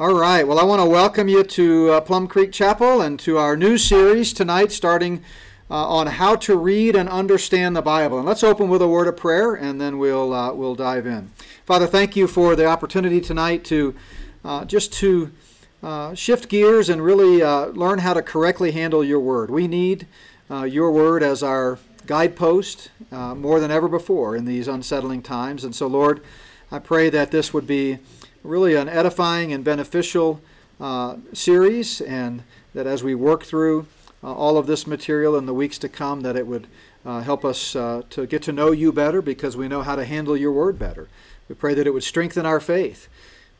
All right. Well, I want to welcome you to uh, Plum Creek Chapel and to our new series tonight, starting uh, on how to read and understand the Bible. And let's open with a word of prayer, and then we'll uh, we'll dive in. Father, thank you for the opportunity tonight to uh, just to uh, shift gears and really uh, learn how to correctly handle your word. We need your word as our guidepost more than ever before in these unsettling times. And so, Lord, I pray that this would be really an edifying and beneficial uh, series, and that as we work through uh, all of this material in the weeks to come, that it would uh, help us uh, to get to know you better because we know how to handle your word better. We pray that it would strengthen our faith.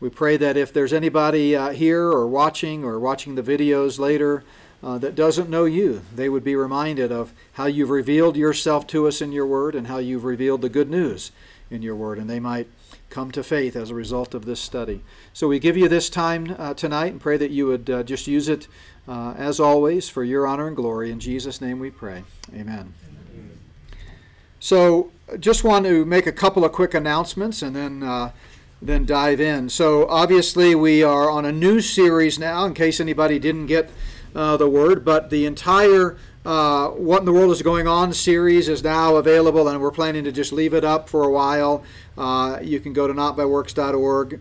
We pray that if there's anybody uh, here or watching or watching the videos later uh, that doesn't know you, they would be reminded of how you've revealed yourself to us in your word and how you've revealed the good news in your word, and they might come to faith as a result of this study. So we give you this time uh, tonight and pray that you would uh, just use it uh, as always for your honor and glory. In Jesus' name we pray. Amen. So just want to make a couple of quick announcements and then uh, then dive in. So obviously we are on a new series now in case anybody didn't get uh, the word, but the entire uh, What in the World is Going On series is now available, and we're planning to just leave it up for a while. Uh, you can go to notbyworks.org.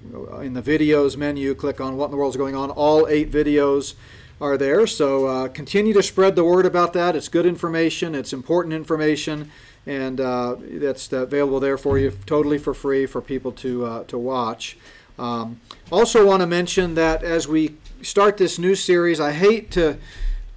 In the videos menu, click on What in the World is Going On. All eight videos are there. So uh, continue to spread the word about that. It's good information, it's important information, and uh, that's available there for you totally for free for people to, uh, to watch. Um, also, want to mention that as we start this new series, I hate to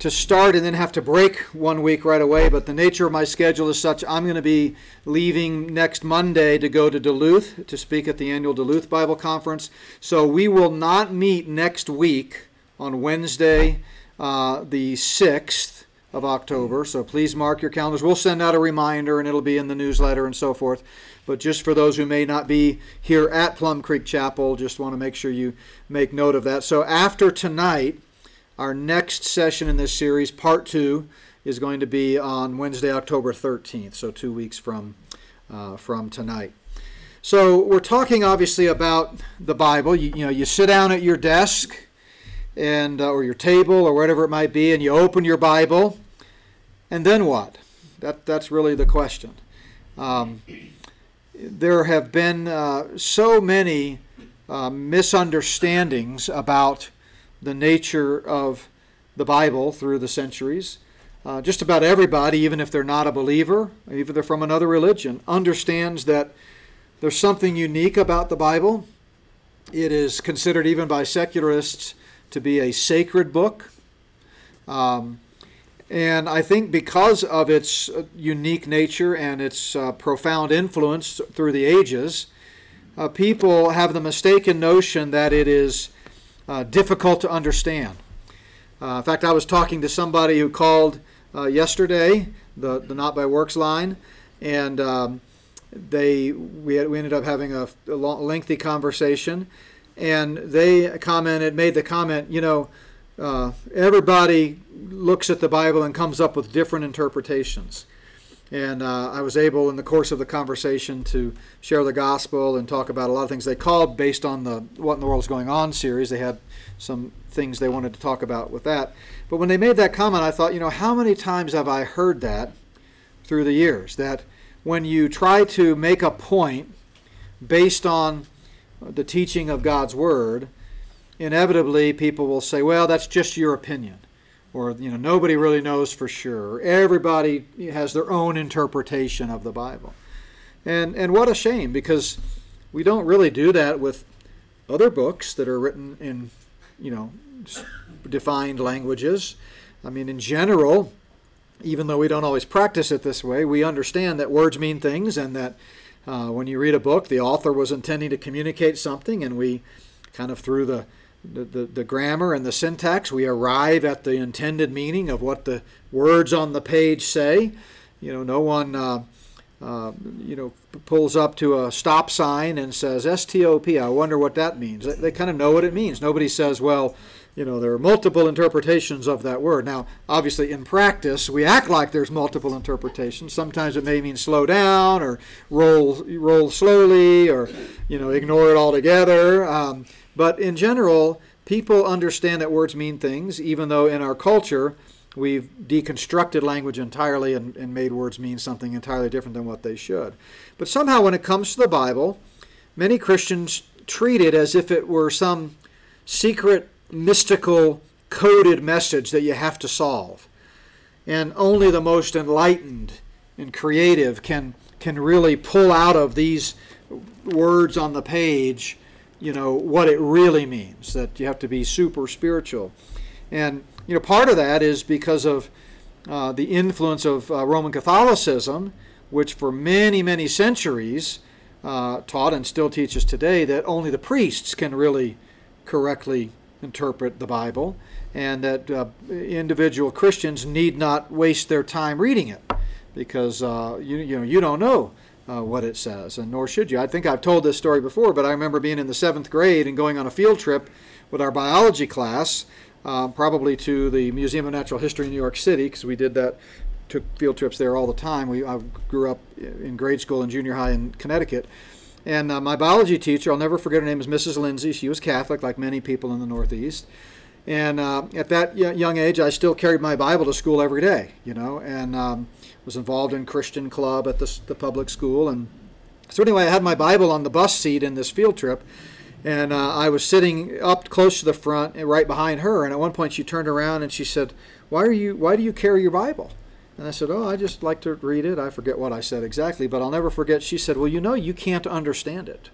to start and then have to break one week right away, but the nature of my schedule is such I'm going to be leaving next Monday to go to Duluth to speak at the annual Duluth Bible Conference. So we will not meet next week on Wednesday, uh, the 6th of October. So please mark your calendars. We'll send out a reminder and it'll be in the newsletter and so forth. But just for those who may not be here at Plum Creek Chapel, just want to make sure you make note of that. So after tonight, our next session in this series, part two, is going to be on Wednesday, October 13th, so two weeks from, uh, from tonight. So we're talking obviously about the Bible. You, you know, you sit down at your desk and uh, or your table or whatever it might be, and you open your Bible, and then what? That that's really the question. Um, there have been uh, so many uh, misunderstandings about the nature of the Bible through the centuries. Uh, just about everybody, even if they're not a believer, even if they're from another religion, understands that there's something unique about the Bible. It is considered, even by secularists, to be a sacred book. Um, and I think because of its uh, unique nature and its uh, profound influence through the ages, uh, people have the mistaken notion that it is uh, difficult to understand. Uh, in fact, I was talking to somebody who called uh, yesterday, the, the Not by Works line, and um, they we, had, we ended up having a, a long, lengthy conversation, and they commented, made the comment, you know, uh, everybody looks at the Bible and comes up with different interpretations. And uh, I was able, in the course of the conversation, to share the gospel and talk about a lot of things. They called based on the What in the World is Going On series. They had some things they wanted to talk about with that. But when they made that comment, I thought, you know, how many times have I heard that through the years? That when you try to make a point based on the teaching of God's Word, inevitably people will say, well, that's just your opinion or you know nobody really knows for sure. Everybody has their own interpretation of the bible. And and what a shame because we don't really do that with other books that are written in you know defined languages. I mean in general even though we don't always practice it this way we understand that words mean things and that uh, when you read a book the author was intending to communicate something and we kind of through the the, the, the, grammar and the syntax, we arrive at the intended meaning of what the words on the page say. You know, no one, uh, uh, you know, pulls up to a stop sign and says S-T-O-P. I wonder what that means. They, they kind of know what it means. Nobody says, well, you know, there are multiple interpretations of that word. Now, obviously, in practice, we act like there's multiple interpretations. Sometimes it may mean slow down or roll roll slowly or, you know, ignore it altogether. Um, but in general, people understand that words mean things, even though in our culture we've deconstructed language entirely and, and made words mean something entirely different than what they should. But somehow, when it comes to the Bible, many Christians treat it as if it were some secret, mystical, coded message that you have to solve. And only the most enlightened and creative can, can really pull out of these words on the page, you know, what it really means, that you have to be super spiritual. And, you know, part of that is because of uh, the influence of uh, Roman Catholicism, which for many, many centuries uh, taught and still teaches today that only the priests can really correctly interpret the Bible, and that uh, individual Christians need not waste their time reading it because uh, you, you know you don't know uh, what it says, and nor should you. I think I've told this story before, but I remember being in the seventh grade and going on a field trip with our biology class, uh, probably to the Museum of Natural History in New York City, because we did that, took field trips there all the time. We I grew up in grade school and junior high in Connecticut. And uh, my biology teacher, I'll never forget her name, is Mrs. Lindsay. She was Catholic, like many people in the Northeast. And uh, at that young age, I still carried my Bible to school every day, you know, and um, was involved in Christian club at the, the public school. And so anyway, I had my Bible on the bus seat in this field trip, and uh, I was sitting up close to the front, and right behind her. And at one point, she turned around and she said, "Why are you? Why do you carry your Bible?" And I said, "Oh, I just like to read it." I forget what I said exactly, but I'll never forget. She said, "Well, you know, you can't understand it."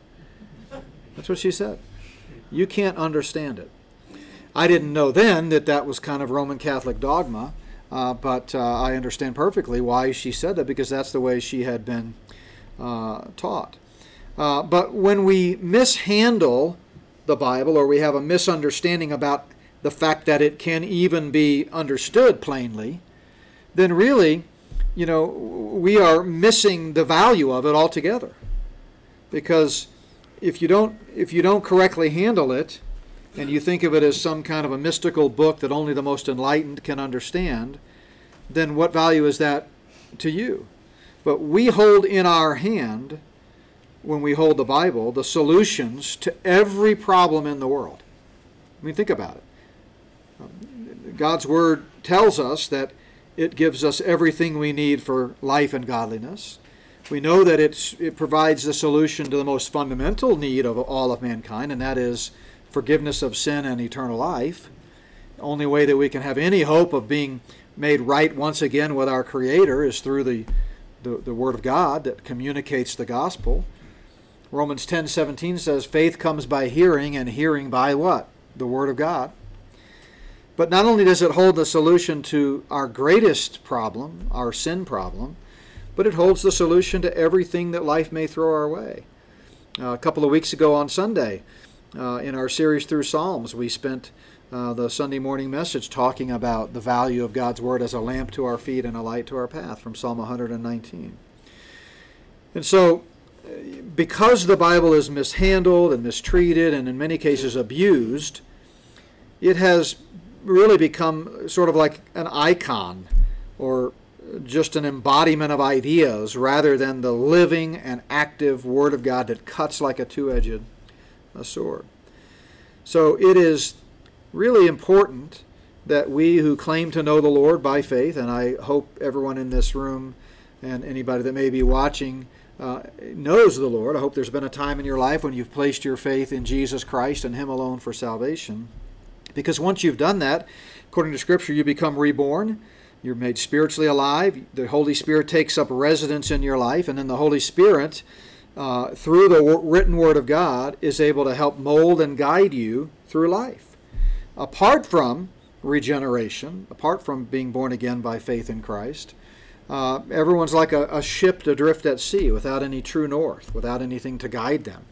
That's what she said. You can't understand it. I didn't know then that that was kind of Roman Catholic dogma. Uh, but uh, I understand perfectly why she said that because that's the way she had been uh, taught. Uh, but when we mishandle the Bible or we have a misunderstanding about the fact that it can even be understood plainly, then really, you know, we are missing the value of it altogether. Because if you don't if you don't correctly handle it, and you think of it as some kind of a mystical book that only the most enlightened can understand, then what value is that to you? But we hold in our hand, when we hold the Bible, the solutions to every problem in the world. I mean, think about it. God's Word tells us that it gives us everything we need for life and godliness. We know that it provides the solution to the most fundamental need of all of mankind, and that is forgiveness of sin and eternal life. The only way that we can have any hope of being made right once again with our Creator is through the, the, the Word of God that communicates the gospel. Romans 10 17 says, Faith comes by hearing, and hearing by what? The Word of God. But not only does it hold the solution to our greatest problem, our sin problem, but it holds the solution to everything that life may throw our way. Uh, a couple of weeks ago on Sunday, uh, in our series through Psalms, we spent uh, the Sunday morning message talking about the value of God's Word as a lamp to our feet and a light to our path from Psalm 119. And so, because the Bible is mishandled and mistreated and in many cases abused, it has really become sort of like an icon or just an embodiment of ideas rather than the living and active Word of God that cuts like a two edged a sword. So it is really important that we who claim to know the Lord by faith, and I hope everyone in this room and anybody that may be watching uh, knows the Lord. I hope there's been a time in your life when you've placed your faith in Jesus Christ and Him alone for salvation. Because once you've done that, according to Scripture, you become reborn. You're made spiritually alive. The Holy Spirit takes up residence in your life, and then the Holy Spirit uh, through the written Word of God, is able to help mold and guide you through life. Apart from regeneration, apart from being born again by faith in Christ, uh, everyone's like a, a, ship adrift at sea without any true north, without anything to guide them.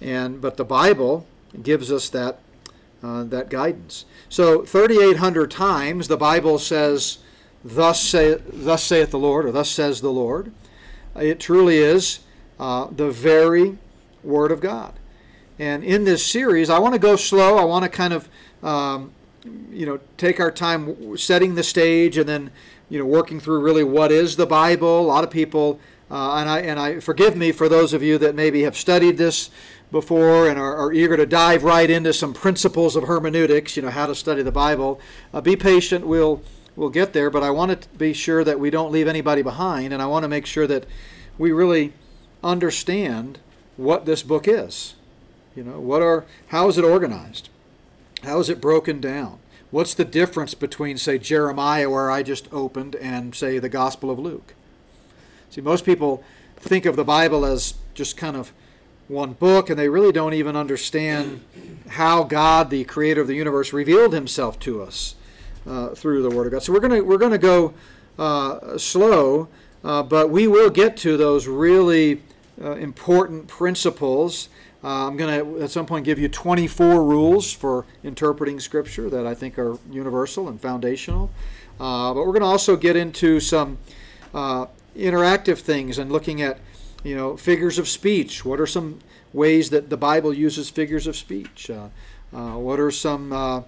And but the Bible gives us that uh, that guidance. So 3,800 times the Bible says, "Thus say, thus saith the Lord," or "Thus says the Lord." It truly is uh, the very Word of God. And in this series, I want to go slow. I want to kind of, um, you know, take our time setting the stage and then, you know, working through really what is the Bible. A lot of people, uh, and I and I forgive me for those of you that maybe have studied this before and are, are, eager to dive right into some principles of hermeneutics, you know, how to study the Bible, uh, be patient. We'll we'll get there, but I want to be sure that we don't leave anybody behind, and I want to make sure that we really understand what this book is. You know, what are how is it organized? How is it broken down? What's the difference between, say, Jeremiah, where I just opened, and say the Gospel of Luke? See, most people think of the Bible as just kind of one book, and they really don't even understand how God, the creator of the universe, revealed himself to us uh, through the Word of God. So we're going we're to go uh, slow, uh, but we will get to those really uh, important principles. Uh, I'm going to at some point give you 24 rules for interpreting Scripture that I think are universal and foundational. Uh, but we're going to also get into some interactive things and looking at you know, figures of speech. What are some ways that the Bible uses figures of speech? Uh, uh, what are some, uh,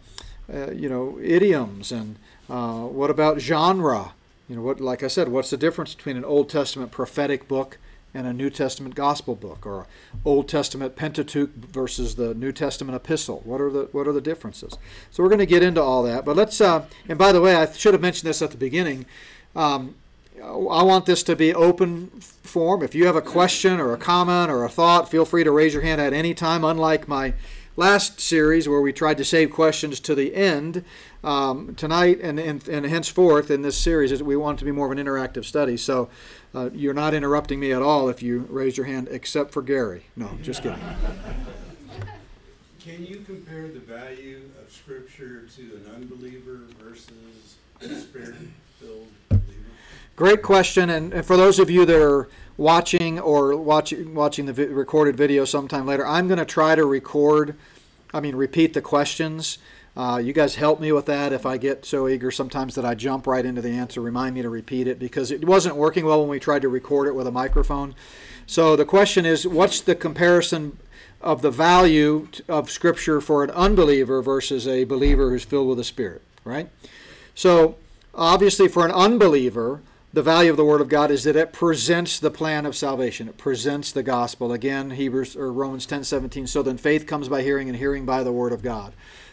uh you know, idioms? And uh, what about genre? You know, what, like I said, what's the difference between an Old Testament prophetic book and a New Testament gospel book, or Old Testament Pentateuch versus the New Testament epistle? What are the what are the differences? So we're going to get into all that. But let's. Uh, and by the way, I should have mentioned this at the beginning. Um, I want this to be open form. If you have a question or a comment or a thought, feel free to raise your hand at any time. Unlike my last series where we tried to save questions to the end, um, tonight and, and, and henceforth in this series, is we want it to be more of an interactive study. So uh, you're not interrupting me at all if you raise your hand, except for Gary. No, just kidding. Can you compare the value of Scripture to an unbeliever versus a spirit filled believer? Great question, and, for those of you that are watching or watching watching the vi- recorded video sometime later, I'm going to try to record, I mean, repeat the questions. Uh, you guys help me with that. If I get so eager sometimes that I jump right into the answer, remind me to repeat it because it wasn't working well when we tried to record it with a microphone. So the question is, what's the comparison of the value of Scripture for an unbeliever versus a believer who's filled with the Spirit, right? So obviously, for an unbeliever, the value of the Word of God is that it presents the plan of salvation. It presents the gospel. Again, Hebrews or Romans ten seventeen. So then faith comes by hearing, and hearing by the Word of God.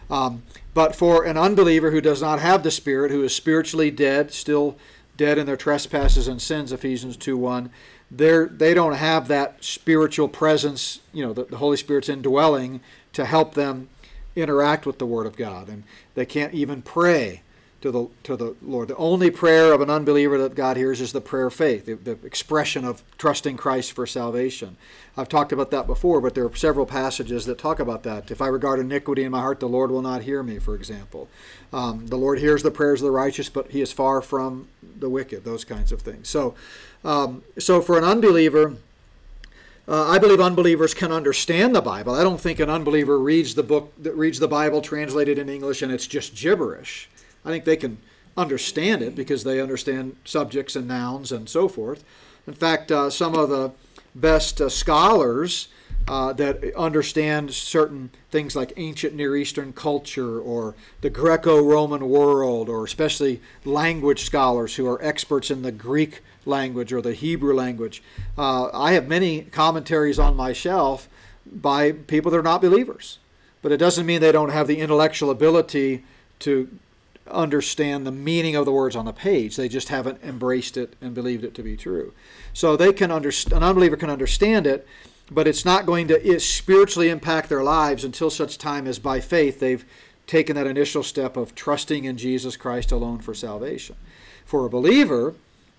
Um, but for an unbeliever who does not have the Spirit, who is spiritually dead, still dead in their trespasses and sins, Ephesians two one, they they don't have that spiritual presence. You know, the, the Holy Spirit's indwelling to help them interact with the Word of God, and they can't even pray to the to the Lord. The only prayer of an unbeliever that God hears is the prayer of faith, the, the, expression of trusting Christ for salvation. I've talked about that before, but there are several passages that talk about that. If I regard iniquity in my heart, the Lord will not hear me, for example. Um, the Lord hears the prayers of the righteous, but He is far from the wicked. Those kinds of things. So, um, so for an unbeliever. Uh, I believe unbelievers can understand the Bible. I don't think an unbeliever reads the book reads the Bible translated in English and it's just gibberish. I think they can understand it because they understand subjects and nouns and so forth. In fact, uh, some of the best uh, scholars uh, that understand certain things like ancient Near Eastern culture or the Greco Roman world, or especially language scholars who are experts in the Greek language or the Hebrew language. Uh, I have many commentaries on my shelf by people that are not believers, but it doesn't mean they don't have the intellectual ability to understand the meaning of the words on the page. They just haven't embraced it and believed it to be true. So they can understand, an unbeliever can understand it, but it's not going to spiritually impact their lives until such time as by faith they've taken that initial step of trusting in Jesus Christ alone for salvation. For a believer,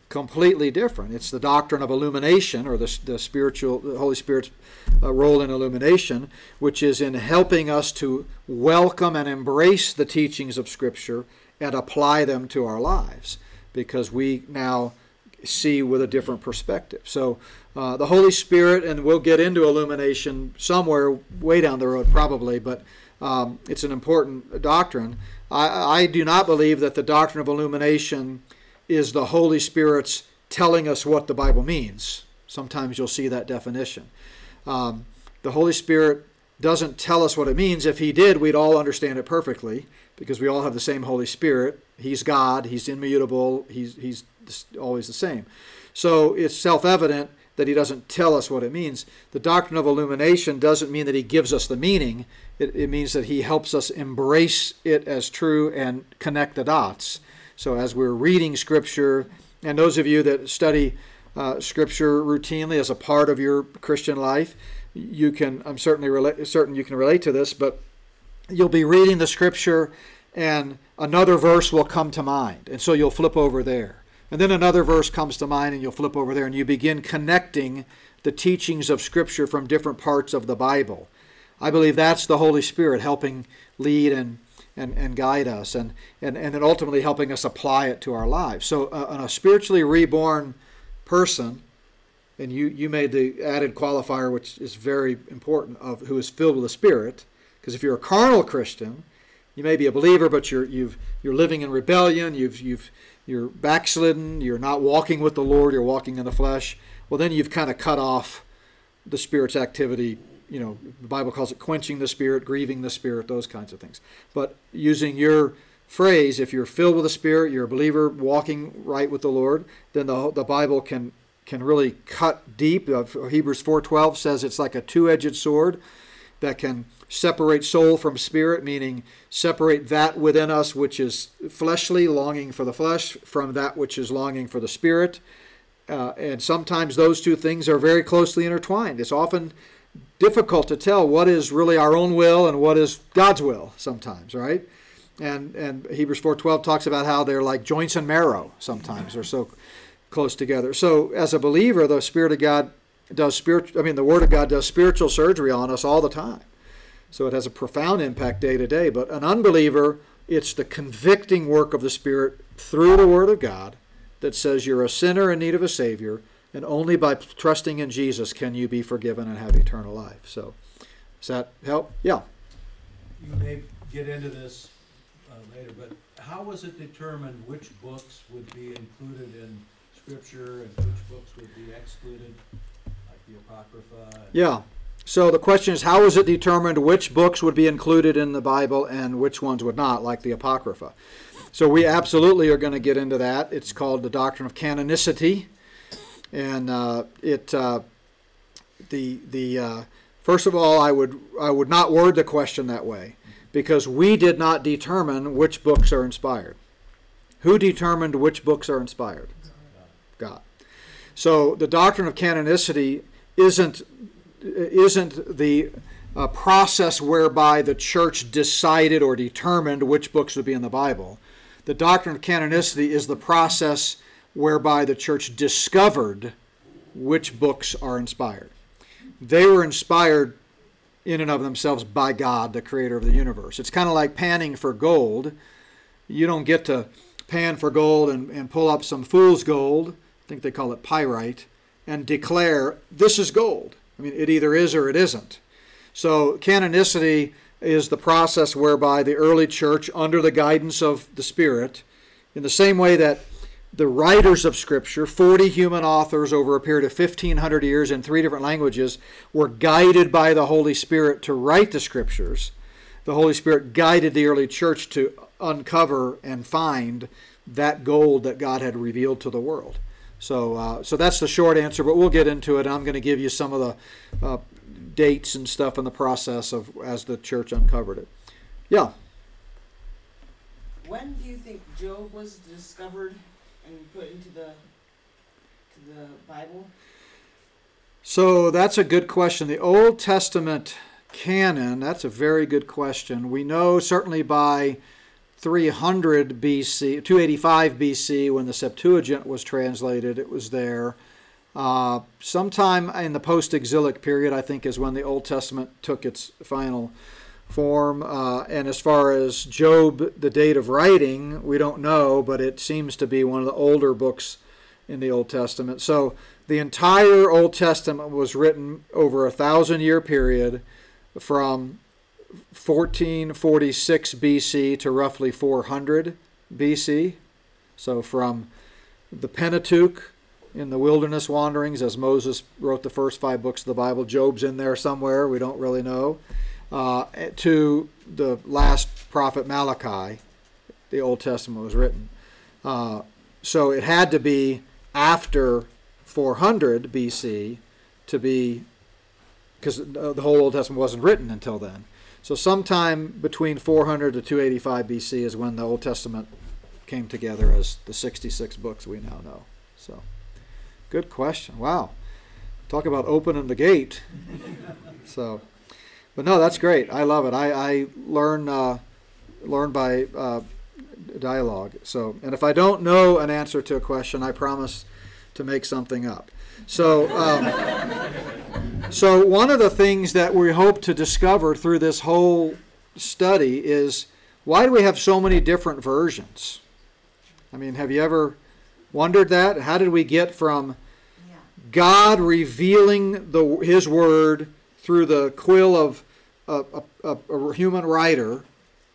completely different. It's the doctrine of illumination, or the, the spiritual, the Holy Spirit's uh, role in illumination, which is in helping us to welcome and embrace the teachings of Scripture and apply them to our lives, because we now see with a different perspective. So, uh, the Holy Spirit, and we'll get into illumination somewhere way down the road, probably, but um, it's an important doctrine. I, I do not believe that the doctrine of illumination is the Holy Spirit's telling us what the Bible means. Sometimes you'll see that definition. Um, the Holy Spirit doesn't tell us what it means. If He did, we'd all understand it perfectly because we all have the same Holy Spirit. He's God, He's immutable, He's, he's always the same. So it's self evident that he doesn't tell us what it means. The doctrine of illumination doesn't mean that he gives us the meaning, it, it means that he helps us embrace it as true and connect the dots. So as we're reading Scripture, and those of you that study uh, Scripture routinely as a part of your Christian life, you can I'm certainly rela- certain you can relate to this, but you'll be reading the Scripture and another verse will come to mind, and so you'll flip over there. And then another verse comes to mind, and you'll flip over there, and you begin connecting the teachings of Scripture from different parts of the Bible. I believe that's the Holy Spirit helping lead and and, and guide us, and, and, and then ultimately helping us apply it to our lives. So, uh, a spiritually reborn person, and you, you made the added qualifier, which is very important, of who is filled with the Spirit, because if you're a carnal Christian, you may be a believer, but you're you've you're living in rebellion. You've you've you're backslidden. You're not walking with the Lord. You're walking in the flesh. Well, then you've kind of cut off the Spirit's activity. You know, the Bible calls it quenching the Spirit, grieving the Spirit, those kinds of things. But using your phrase, if you're filled with the Spirit, you're a believer walking right with the Lord, then the the Bible can can really cut deep. Uh, Hebrews 4:12 says it's like a two-edged sword that can separate soul from spirit, meaning separate that within us which is fleshly, longing for the flesh, from that which is longing for the spirit. Uh, and sometimes those two things are very closely intertwined. It's often difficult to tell what is really our own will and what is God's will sometimes, right? And and Hebrews 4:12 talks about how they're like joints and marrow sometimes, or so close together. So as a believer, the Spirit of God does spiritual I mean, the Word of God does spiritual surgery on us all the time. So it has a profound impact day to day. But an unbeliever, it's the convicting work of the Spirit through the Word of God that says you're a sinner in need of a Savior, and only by trusting in Jesus can you be forgiven and have eternal life. So, does that help? Yeah. You may get into this uh, later, but how was it determined which books would be included in Scripture and which books would be excluded, like the Apocrypha? Yeah. So the question is, how was it determined which books would be included in the Bible and which ones would not, like the Apocrypha? So we absolutely are going to get into that. It's called the doctrine of canonicity, and uh, it uh, the the uh, first of all, I would I would not word the question that way because we did not determine which books are inspired. Who determined which books are inspired? God. So the doctrine of canonicity isn't isn't the uh, process whereby the church decided or determined which books would be in the Bible. The doctrine of canonicity is the process whereby the church discovered which books are inspired. They were inspired in and of themselves by God, the creator of the universe. It's kind of like panning for gold. You don't get to pan for gold and, and pull up some fool's gold, I think they call it pyrite, and declare, this is gold. I mean, it either is or it isn't. So, canonicity is the process whereby the early church, under the guidance of the Spirit, in the same way that the writers of Scripture, 40 human authors over a period of 1,500 years in three different languages, were guided by the Holy Spirit to write the Scriptures. The Holy Spirit guided the early church to uncover and find that gold that God had revealed to the world. So, uh, so that's the short answer, but we'll get into it. I'm going to give you some of the uh, dates and stuff in the process of as the church uncovered it. Yeah. When do you think Job was discovered and put into the to the Bible? So that's a good question. The Old Testament canon, that's a very good question. We know certainly by 300 BC, 285 BC, when the Septuagint was translated, it was there. Uh, sometime in the post exilic period, I think, is when the Old Testament took its final form. Uh, and as far as Job, the date of writing, we don't know, but it seems to be one of the older books in the Old Testament. So the entire Old Testament was written over a thousand year period from 1446 BC to roughly 400 BC. So from the Pentateuch in the wilderness wanderings, as Moses wrote the first five books of the Bible, Job's in there somewhere, we don't really know, uh, to the last prophet Malachi, the Old Testament was written. Uh, so it had to be after 400 BC to be, because the whole Old Testament wasn't written until then. So sometime between 400 to 285 BC is when the Old Testament came together as the 66 books we now know. So, good question. Wow. Talk about opening the gate. So, but no, that's great. I love it. I, I learn uh, learn by uh, dialogue. So, and if I don't know an answer to a question, I promise to make something up. So, um, so one of the things that we hope to discover through this whole study is why do we have so many different versions? I mean, have you ever wondered that? How did we get from God revealing the His Word through the quill of a, a, a human writer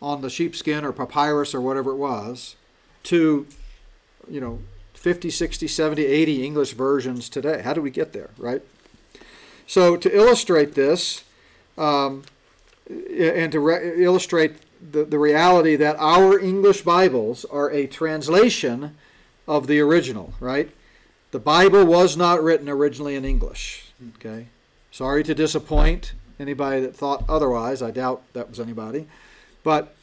on the sheepskin or papyrus or whatever it was to, you know, 50, 60, 70, 80 English versions today. How do we get there, right? So, to illustrate this, um, and to re- illustrate the, the reality that our English Bibles are a translation of the original, right? The Bible was not written originally in English, okay? Sorry to disappoint anybody that thought otherwise. I doubt that was anybody. But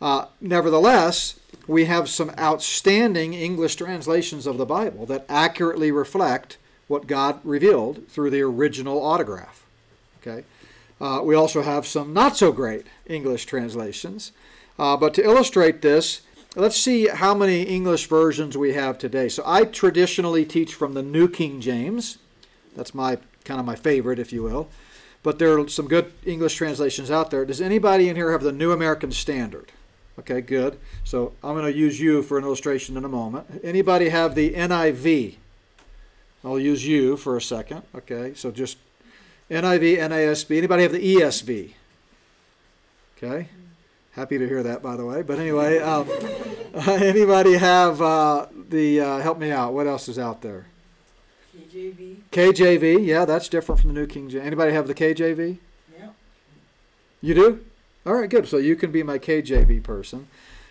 uh, nevertheless, we have some outstanding English translations of the Bible that accurately reflect what God revealed through the original autograph. Okay. Uh, we also have some not so great English translations. Uh, but to illustrate this, let's see how many English versions we have today. So I traditionally teach from the New King James. That's my kind of my favorite, if you will. But there are some good English translations out there. Does anybody in here have the New American Standard? Okay, good. So I'm going to use you for an illustration in a moment. Anybody have the NIV? I'll use you for a second. Okay, so just NIV, NASB. Anybody have the ESV? Okay, happy to hear that, by the way. But anyway, um, anybody have uh, the? Uh, help me out. What else is out there? KJV. KJV. Yeah, that's different from the New King James. Anybody have the KJV? Yeah. You do? All right, good. So you can be my KJV person.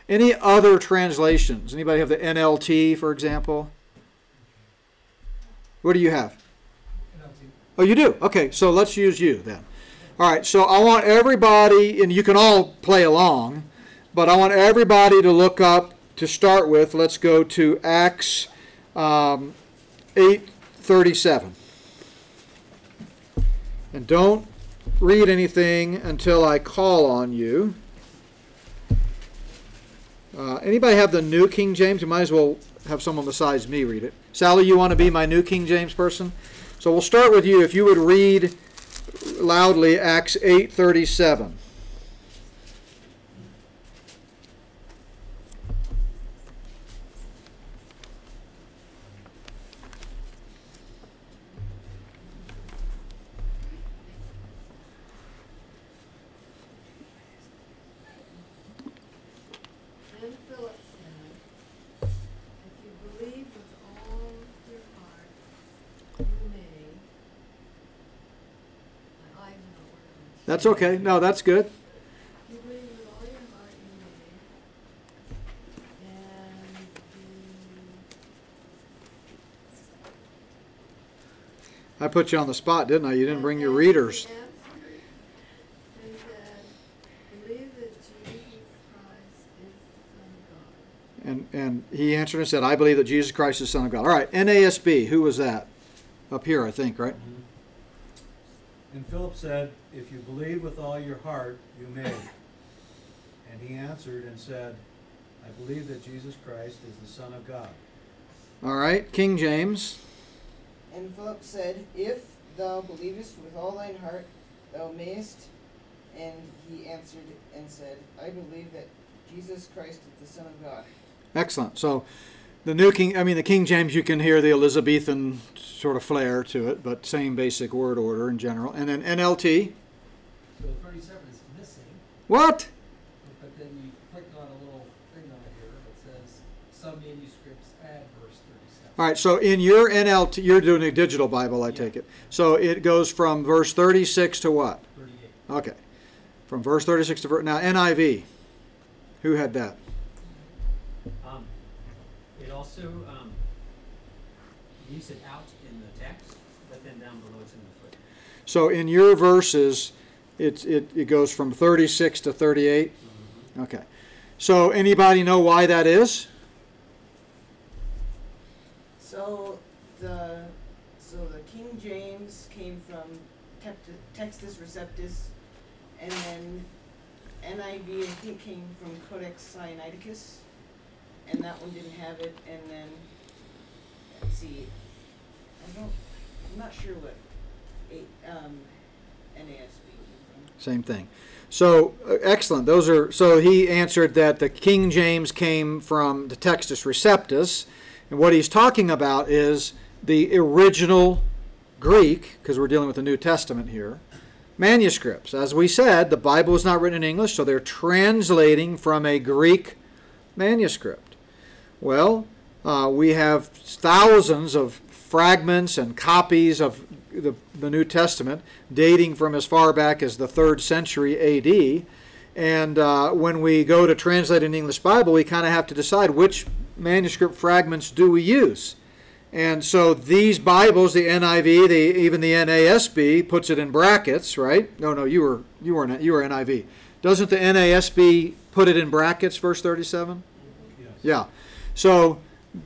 Any other translations? Anybody have the NLT, for example? What do you have? NLT. Oh, you do? Okay, so let's use you then. All right, so I want everybody, and you can all play along, but I want everybody to look up to start with. Let's go to Acts um, 8:37. And don't read anything until I call on you. Uh, anybody have the New King James? You might as well have someone besides me read it. Sally, you want to be my New King James person? So we'll start with you. If you would read loudly Acts 8:37. That's okay. No, that's good. I put you on the spot, didn't I? You didn't bring your readers. And. And and he answered and said, I believe that Jesus Christ is the Son of God. All right, NASB, who was that? Up here, I think, right? Mm-hmm. And Philip said, If you believe with all your heart, you may. And he answered and said, I believe that Jesus Christ is the Son of God. All right, King James. And Philip said, If thou believest with all thine heart, thou mayest. And he answered and said, I believe that Jesus Christ is the Son of God. Excellent. So the new King, I mean, the King James, you can hear the Elizabethan sort of flair to it, but same basic word order in general. And then NLT. So thirty-seven is missing, What? but then you click on a little thing on here that says some manuscripts add verse thirty-seven. All right, so in your NLT, you're doing a digital Bible, I take it. So it goes from verse 36 to what? Thirty-eight. Okay. From verse 36 to verse. Now, NIV. Who had that? It also, um, You said out in the text, but then down below it's in the footnote. So in your verses, it's, it, it goes from 36 to 38? Okay. So anybody know why that is? So the so the King James came from Tept- Textus Receptus, and then NIV I think came from Codex Sinaiticus, and that one didn't have it. And then let's see, I don't, I'm not sure what um, NASB. Same thing. So uh, excellent. Those are so he answered that the King James came from the Textus Receptus, and what he's talking about is the original Greek, because we're dealing with the New Testament here, manuscripts. As we said, the Bible is not written in English, so they're translating from a Greek manuscript. Well, uh, we have thousands of fragments and copies of the, the New Testament dating from as far back as the third century AD. And uh, when we go to translate an English Bible, we kind of have to decide which manuscript fragments do we use. And so these Bibles, the NIV, the, even the NASB, puts it in brackets, right? No, no, you were you were you were NIV. Doesn't the NASB put it in brackets, verse thirty-seven? Yes. Yeah. So,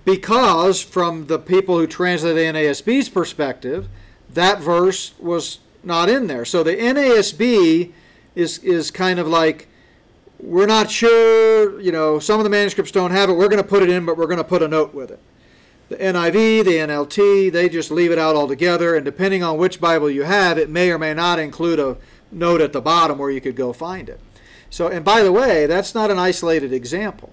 because from the people who translate the NASB's perspective, that verse was not in there. So the NASB is is kind of like we're not sure, you know, some of the manuscripts don't have it. We're going to put it in, but we're going to put a note with it. The NIV, the NLT, they just leave it out altogether, and depending on which Bible you have, it may or may not include a note at the bottom where you could go find it. So, and by the way, that's not an isolated example.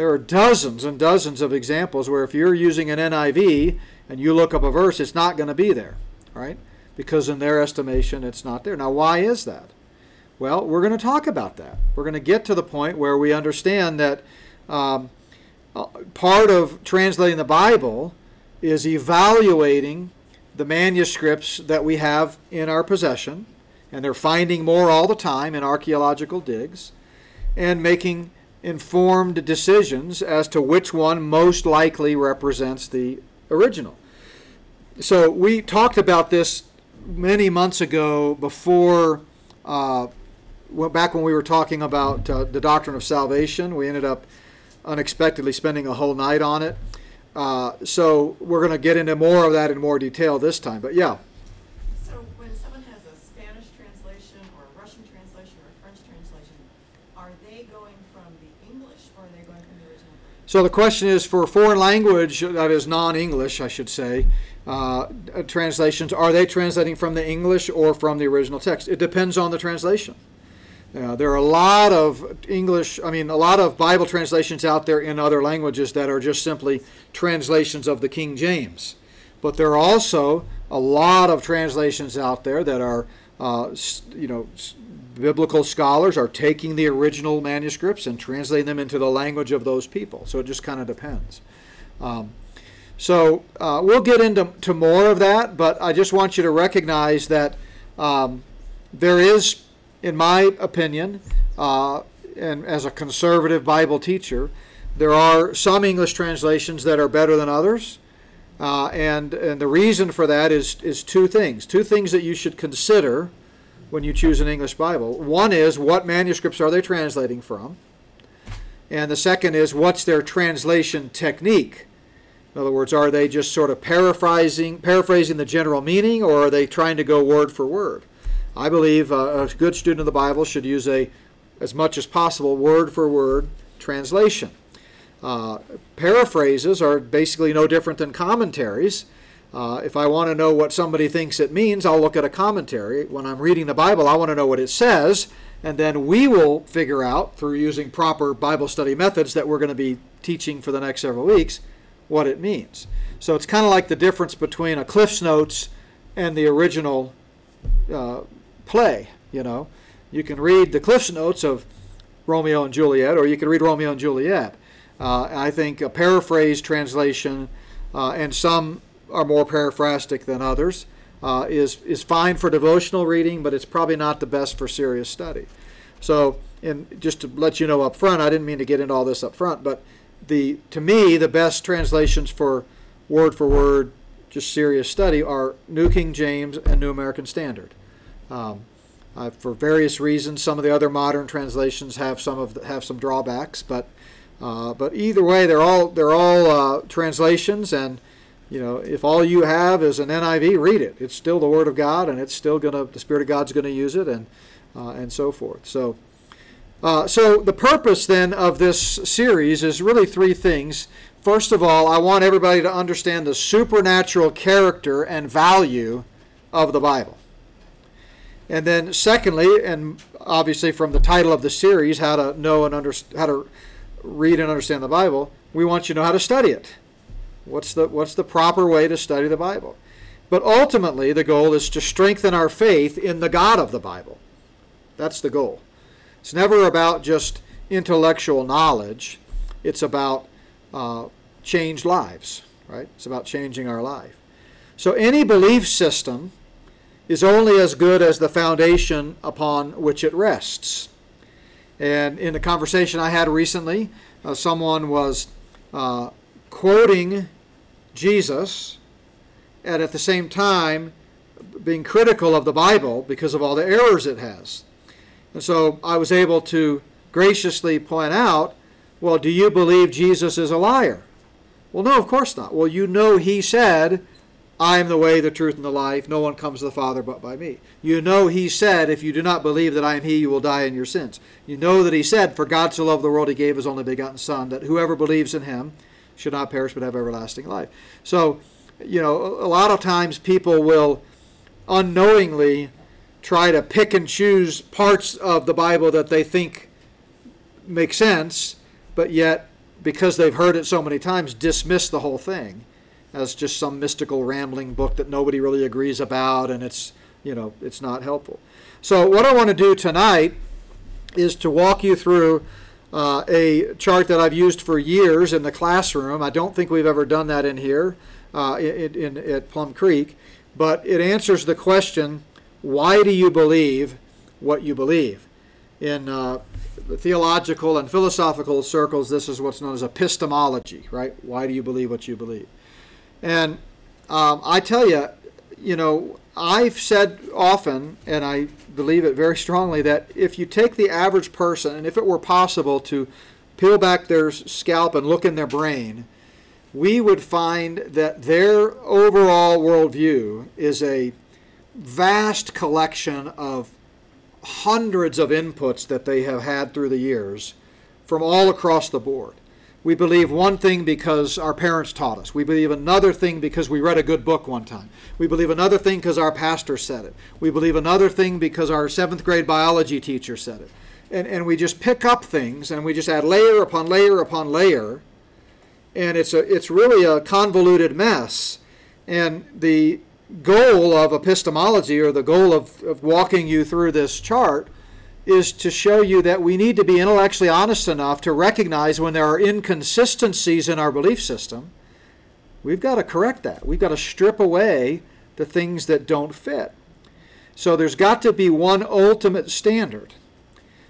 There are dozens and dozens of examples where if you're using an NIV and you look up a verse, it's not going to be there, right? Because in their estimation, it's not there. Now, why is that? Well, we're going to talk about that. We're going to get to the point where we understand that um, uh, part of translating the Bible is evaluating the manuscripts that we have in our possession, and they're finding more all the time in archaeological digs, and making informed decisions as to which one most likely represents the original. So we talked about this many months ago before, uh, back when we were talking about uh, the doctrine of salvation. We ended up unexpectedly spending a whole night on it. Uh, so we're going to get into more of that in more detail this time. But yeah, So when someone has a Spanish translation or a Russian translation or a French translation, are they going from the English or are they going from the original Greek? So the question is for foreign language that is non-English, I should say, uh, translations. Are they translating from the English or from the original text? It depends on the translation. Uh, there are a lot of English, I mean, a lot of Bible translations out there in other languages that are just simply translations of the King James. But there are also a lot of translations out there that are, uh, you know, biblical scholars are taking the original manuscripts and translating them into the language of those people. So it just kind of depends. Um, so uh, we'll get into to more of that, but I just want you to recognize that um, there is, in my opinion, uh, and as a conservative Bible teacher, there are some English translations that are better than others. Uh, and, and the reason for that is, is two things. Two things that you should consider when you choose an English Bible. One is what manuscripts are they translating from? And the second is what's their translation technique? In other words, are they just sort of paraphrasing, paraphrasing the general meaning, or are they trying to go word for word? I believe uh, a good student of the Bible should use a, as much as possible, word for word translation. Uh, paraphrases are basically no different than commentaries. Uh, if I want to know what somebody thinks it means, I'll look at a commentary. When I'm reading the Bible, I want to know what it says, and then we will figure out through using proper Bible study methods that we're going to be teaching for the next several weeks what it means. So it's kind of like the difference between a Cliff's Notes and the original uh, play. You know, you can read the Cliff's Notes of Romeo and Juliet, or you can read Romeo and Juliet. Uh, I think a paraphrase translation, uh, and some are more paraphrastic than others, uh, is is fine for devotional reading, but it's probably not the best for serious study. So, and just to let you know up front, I didn't mean to get into all this up front, but the to me the best translations for word for word just serious study are New King James and New American Standard. Um, uh, for various reasons, some of the other modern translations have some of the, have some drawbacks, but uh, but either way, they're all they're all uh, translations, and you know if all you have is an NIV, read it. It's still the Word of God, and it's still gonna the Spirit of God's gonna use it, and uh, and so forth. So. Uh, so the purpose then of this series is really three things. First of all, I want everybody to understand the supernatural character and value of the Bible. And then secondly, and obviously from the title of the series, how to know and under, how to read and understand the Bible, we want you to know how to study it. What's the what's the proper way to study the Bible? But ultimately, the goal is to strengthen our faith in the God of the Bible. That's the goal. It's never about just intellectual knowledge. It's about uh, changed lives, right? It's about changing our life. So any belief system is only as good as the foundation upon which it rests. And in a conversation I had recently, uh, someone was uh, quoting Jesus and at the same time being critical of the Bible because of all the errors it has. And so I was able to graciously point out, well, do you believe Jesus is a liar? Well, no, of course not. Well, you know he said, I am the way, the truth, and the life. No one comes to the Father but by me. You know he said, if you do not believe that I am he, you will die in your sins. You know that he said, for God so loved the world, he gave his only begotten Son, that whoever believes in him should not perish but have everlasting life. So, you know, a lot of times people will unknowingly try to pick and choose parts of the Bible that they think make sense, but yet, because they've heard it so many times, dismiss the whole thing as just some mystical rambling book that nobody really agrees about and it's, you know, it's not helpful. So, what I want to do tonight is to walk you through uh, a chart that I've used for years in the classroom. I don't think we've ever done that in here uh, in, in, at Plum Creek, but it answers the question why do you believe what you believe? In uh, theological and philosophical circles, this is what's known as epistemology, right? Why do you believe what you believe? And um, I tell you, you know, I've said often, and I believe it very strongly, that if you take the average person, and if it were possible to peel back their scalp and look in their brain, we would find that their overall worldview is a vast collection of hundreds of inputs that they have had through the years from all across the board. We believe one thing because our parents taught us. We believe another thing because we read a good book one time. We believe another thing because our pastor said it. We believe another thing because our seventh grade biology teacher said it. And, and we just pick up things and we just add layer upon layer upon layer. And it's, a, it's really a convoluted mess. And the goal of epistemology or the goal of, of walking you through this chart is to show you that we need to be intellectually honest enough to recognize when there are inconsistencies in our belief system. We've got to correct that. We've got to strip away the things that don't fit. So there's got to be one ultimate standard.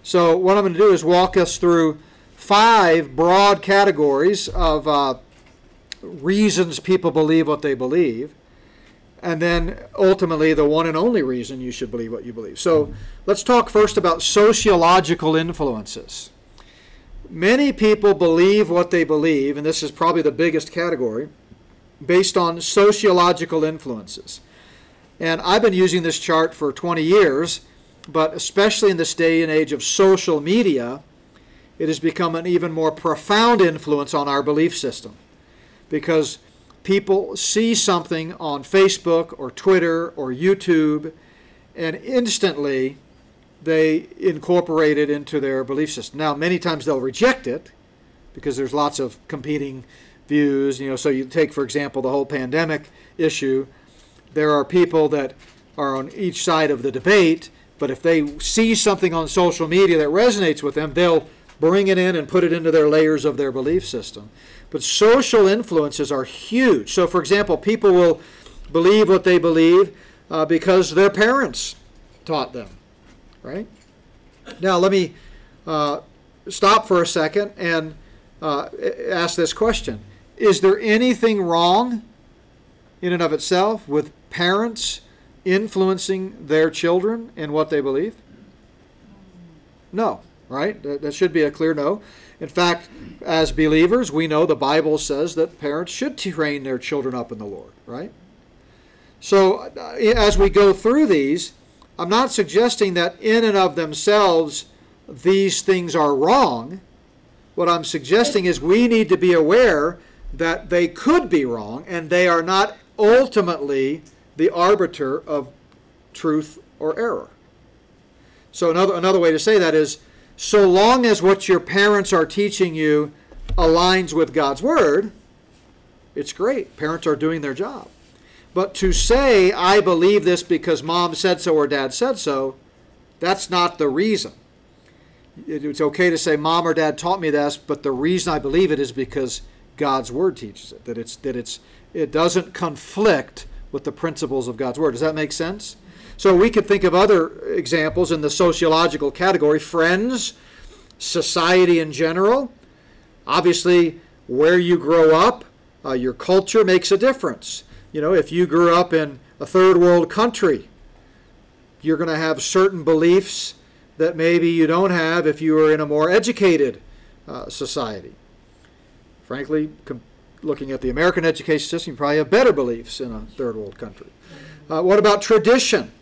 So what I'm going to do is walk us through five broad categories of uh, reasons people believe what they believe and then ultimately the one and only reason you should believe what you believe. So let's talk first about sociological influences. Many people believe what they believe, and this is probably the biggest category, based on sociological influences. And I've been using this chart for 20 years, but especially in this day and age of social media, it has become an even more profound influence on our belief system. Because people see something on Facebook or Twitter or YouTube, and instantly they incorporate it into their belief system. Now, many times they'll reject it because there's lots of competing views. You know, so you take, for example, the whole pandemic issue. There are people that are on each side of the debate, but if they see something on social media that resonates with them, they'll bring it in and put it into their layers of their belief system. But social influences are huge. So, for example, people will believe what they believe uh, because their parents taught them, right? Now, let me uh, stop for a second and uh, ask this question Is there anything wrong in and of itself with parents influencing their children in what they believe? No, right? That, that should be a clear no. In fact, as believers, we know the Bible says that parents should train their children up in the Lord, right? So, uh, as we go through these, I'm not suggesting that in and of themselves these things are wrong. What I'm suggesting is we need to be aware that they could be wrong and they are not ultimately the arbiter of truth or error. So, another, another way to say that is so long as what your parents are teaching you aligns with God's Word, it's great. Parents are doing their job. But to say, I believe this because mom said so or dad said so, that's not the reason. It's okay to say, mom or dad taught me this, but the reason I believe it is because God's Word teaches it, that, it's, that it's, it doesn't conflict with the principles of God's Word. Does that make sense? So we could think of other examples in the sociological category friends, society in general. Obviously, where you grow up, uh, your culture makes a difference. You know, if you grew up in a third world country, you're going to have certain beliefs that maybe you don't have if you were in a more educated uh, society. Frankly, com- looking at the American education system, you probably have better beliefs in a third world country. Uh, what about tradition?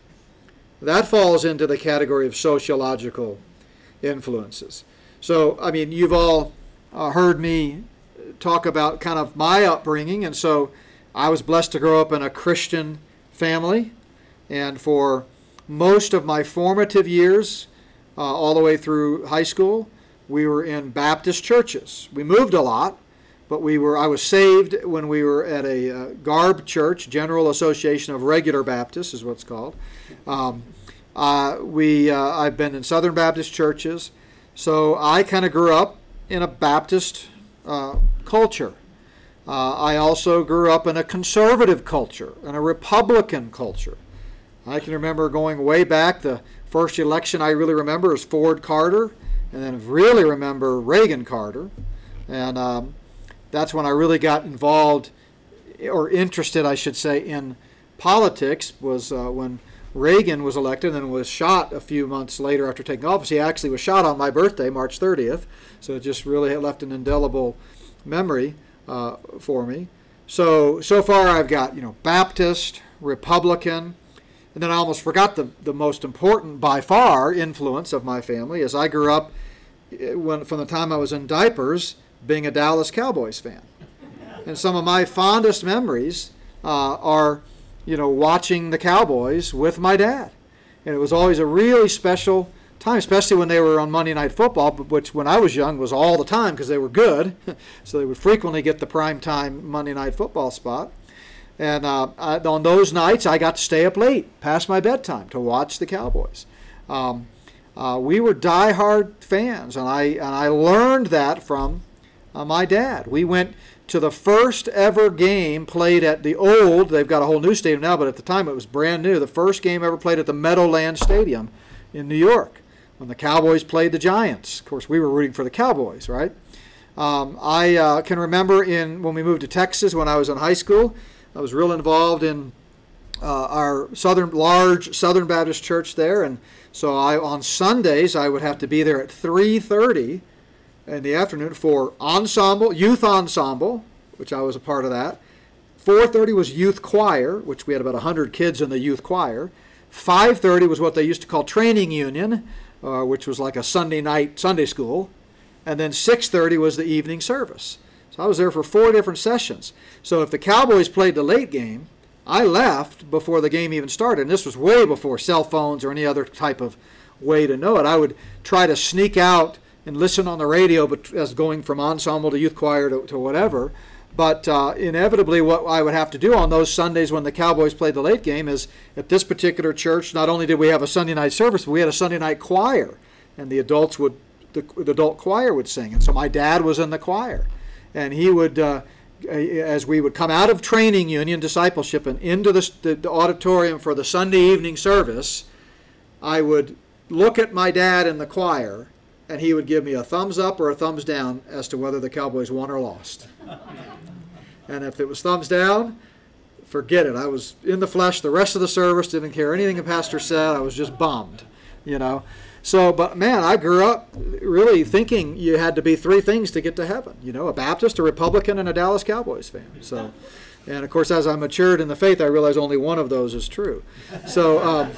That falls into the category of sociological influences. So, I mean, you've all uh, heard me talk about kind of my upbringing, and so I was blessed to grow up in a Christian family, and for most of my formative years, uh, all the way through high school, we were in Baptist churches. We moved a lot, but we were. I was saved when we were at a uh, Garb Church, General Association of Regular Baptists, is what it's called. Um, uh, we. Uh, I've been in Southern Baptist churches, so I kind of grew up in a Baptist uh, culture. Uh, I also grew up in a conservative culture and a Republican culture. I can remember going way back. The first election I really remember is Ford Carter, and then really remember Reagan Carter, and um, that's when I really got involved or interested, I should say, in politics. Was uh, when Reagan was elected and was shot a few months later after taking office. He actually was shot on my birthday, March 30th, so it just really left an indelible memory uh, for me. So so far I've got you know Baptist, Republican, and then I almost forgot the the most important by far influence of my family as I grew up eh, when from the time I was in diapers being a Dallas Cowboys fan, and some of my fondest memories uh, are you know watching the Cowboys with my dad, and it was always a really special time, especially when they were on Monday Night Football, which when I was young was all the time because they were good. so they would frequently get the prime time Monday Night Football spot. And uh, I, on those nights, I got to stay up late past my bedtime to watch the Cowboys. Um, uh, we were diehard fans, and I and I learned that from uh, my dad. We went to the first ever game played at the old. They've got a whole new stadium now, but at the time it was brand new. The first game ever played at the Meadowlands Stadium in New York when the Cowboys played the Giants. Of course, we were rooting for the Cowboys, right? Um, I uh, can remember in when we moved to Texas when I was in high school. I was real involved in uh, our southern large Southern Baptist church there, and so I on Sundays I would have to be there at 3:30 in the afternoon for ensemble, youth ensemble, which I was a part of that. 4:30 was youth choir, which we had about 100 kids in the youth choir. 5:30 was what they used to call training union, uh, which was like a Sunday night Sunday school, and then 6:30 was the evening service. So I was there for four different sessions. So if the Cowboys played the late game, I left before the game even started. And this was way before cell phones or any other type of way to know it. I would try to sneak out and listen on the radio, but as going from ensemble to youth choir to, to whatever. But uh, inevitably, what I would have to do on those Sundays when the Cowboys played the late game is at this particular church, not only did we have a Sunday night service, but we had a Sunday night choir, and the adults would, the, the adult choir would sing. And so my dad was in the choir, and he would, uh, as we would come out of training union discipleship and into the, the, the auditorium for the Sunday evening service, I would look at my dad in the choir, and he would give me a thumbs up or a thumbs down as to whether the Cowboys won or lost. And if it was thumbs down, forget it. I was in the flesh the rest of the service, didn't care anything the pastor said. I was just bummed, you know. So, but man, I grew up really thinking you had to be three things to get to heaven. You know, a Baptist, a Republican, and a Dallas Cowboys fan. So, and of course, as I matured in the faith, I realized only one of those is true. So, um,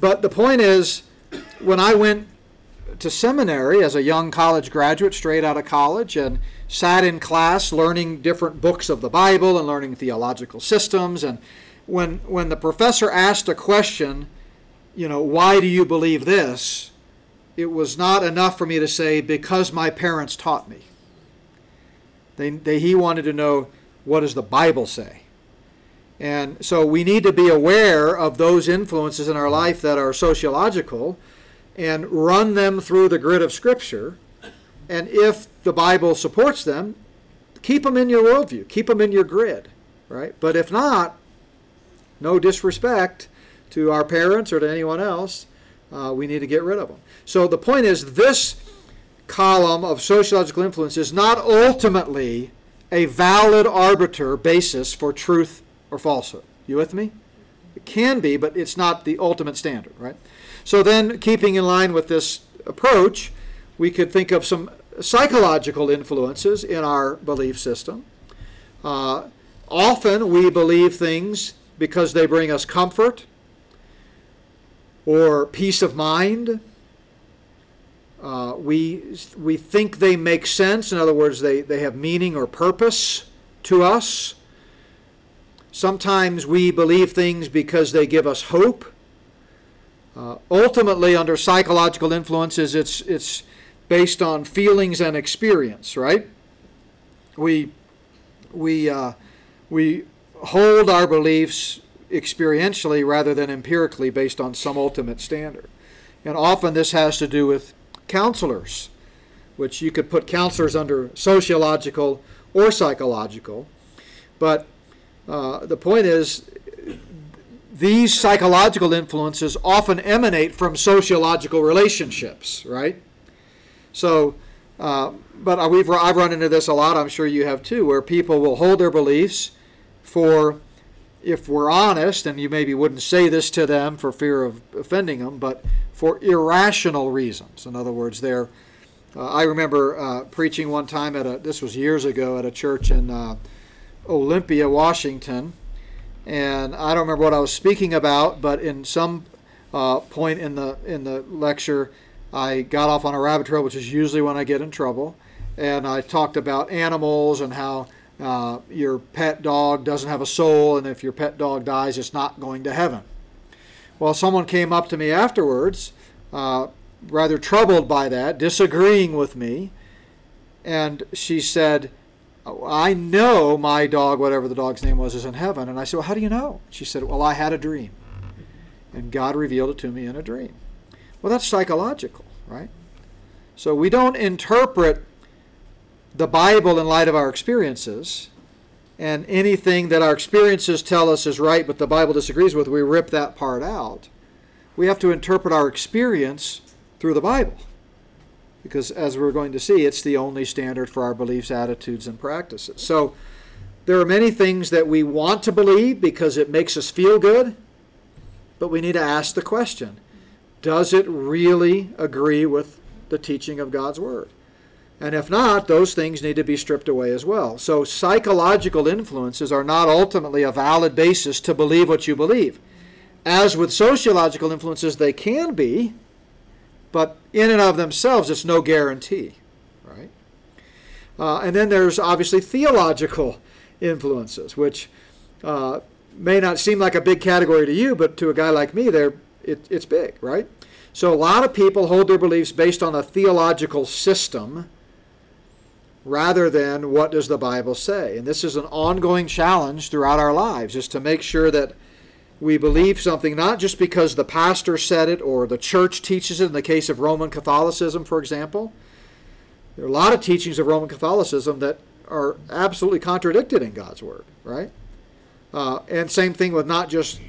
but the point is, when I went to seminary as a young college graduate, straight out of college, and sat in class learning different books of the Bible and learning theological systems. And when when the professor asked a question, you know, why do you believe this? It was not enough for me to say because my parents taught me. They, they, he wanted to know what does the Bible say. And so we need to be aware of those influences in our life that are sociological and run them through the grid of Scripture. And if the Bible supports them, keep them in your worldview, keep them in your grid, right? But if not, no disrespect to our parents or to anyone else, uh, we need to get rid of them. So the point is, this column of sociological influence is not ultimately a valid arbiter basis for truth or falsehood. You with me? It can be, but it's not the ultimate standard, right? So then, keeping in line with this approach, we could think of some psychological influences in our belief system. Uh, often we believe things because they bring us comfort or peace of mind. Uh, we, we think they make sense. In other words, they, they have meaning or purpose to us. Sometimes we believe things because they give us hope. Uh, ultimately, under psychological influences, it's, it's based on feelings and experience, right? We, we, uh, we hold our beliefs experientially rather than empirically based on some ultimate standard. And often this has to do with counselors, which you could put counselors under sociological or psychological. But uh, the point is, these psychological influences often emanate from sociological relationships, right? So, uh, but we've, I've run into this a lot, I'm sure you have too, where people will hold their beliefs for, if we're honest, and you maybe wouldn't say this to them for fear of offending them, but for irrational reasons. In other words, they're, uh, I remember uh, preaching one time at a, this was years ago, at a church in uh, Olympia, Washington, and I don't remember what I was speaking about, but in some uh, point in the in the lecture, I got off on a rabbit trail, which is usually when I get in trouble, and I talked about animals and how uh, your pet dog doesn't have a soul, and if your pet dog dies, it's not going to heaven. Well, someone came up to me afterwards, uh, rather troubled by that, disagreeing with me, and she said, I know my dog, whatever the dog's name was, is in heaven. And I said, Well, how do you know? She said, Well, I had a dream. And God revealed it to me in a dream. Well, that's psychological, right? So we don't interpret the Bible in light of our experiences. And anything that our experiences tell us is right, but the Bible disagrees with, we rip that part out. We have to interpret our experience through the Bible because as we're going to see, it's the only standard for our beliefs, attitudes, and practices. So there are many things that we want to believe because it makes us feel good, but we need to ask the question does it really agree with the teaching of God's Word? And if not, those things need to be stripped away as well. So psychological influences are not ultimately a valid basis to believe what you believe. As with sociological influences, they can be, but in and of themselves, it's no guarantee, right? Uh, and then there's obviously theological influences, which uh, may not seem like a big category to you, but to a guy like me, they're, it, it's big, right? So a lot of people hold their beliefs based on a theological system rather than what does the Bible say. And this is an ongoing challenge throughout our lives, is to make sure that we believe something not just because the pastor said it or the church teaches it in the case of Roman Catholicism, for example. There are a lot of teachings of Roman Catholicism that are absolutely contradicted in God's Word, right? Uh, and same thing with not just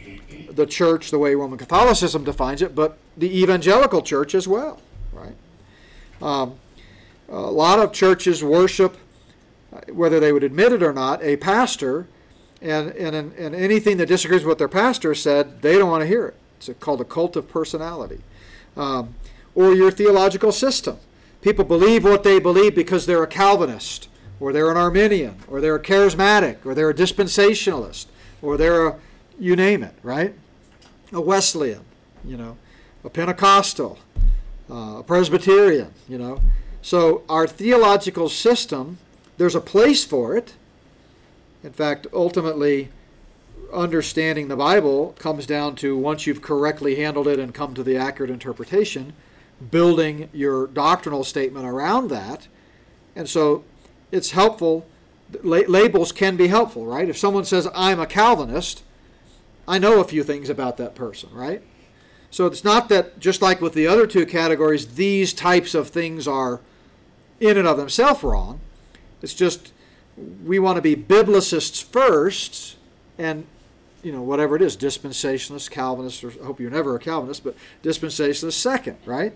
the church the way Roman Catholicism defines it, but the evangelical church as well, right? Um, a lot of churches worship, whether they would admit it or not, a pastor And, and, and anything that disagrees with what their pastor said, they don't want to hear it. It's called a cult of personality. Um, or your theological system. People believe what they believe because they're a Calvinist, or they're an Arminian, or they're a charismatic, or they're a dispensationalist, or they're a, you name it, right? A Wesleyan, you know, a Pentecostal, uh, a Presbyterian, you know. So our theological system, there's a place for it. In fact, ultimately, understanding the Bible comes down to once you've correctly handled it and come to the accurate interpretation, building your doctrinal statement around that. And so it's helpful. La- labels can be helpful, right? If someone says, I'm a Calvinist, I know a few things about that person, right? So it's not that, just like with the other two categories, these types of things are in and of themselves wrong. It's just we want to be biblicists first and you know, whatever it is, dispensationalist, Calvinist, or I hope you're never a Calvinist, but dispensationalist second, right?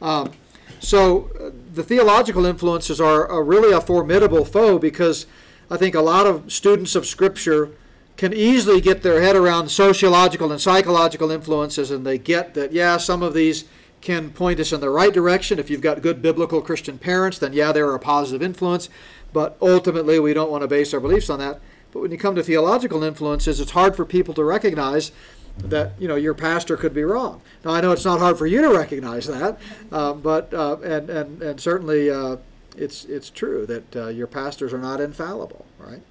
Um, so uh, the theological influences are, are really a formidable foe because I think a lot of students of Scripture can easily get their head around sociological and psychological influences, and they get that, yeah, some of these can point us in the right direction. If you've got good biblical Christian parents, then yeah, they're a positive influence, but ultimately we don't want to base our beliefs on that. But when you come to theological influences, it's hard for people to recognize that you know your pastor could be wrong. Now I know it's not hard for you to recognize that, uh, but uh, and and and certainly uh, it's it's true that uh, your pastors are not infallible, right?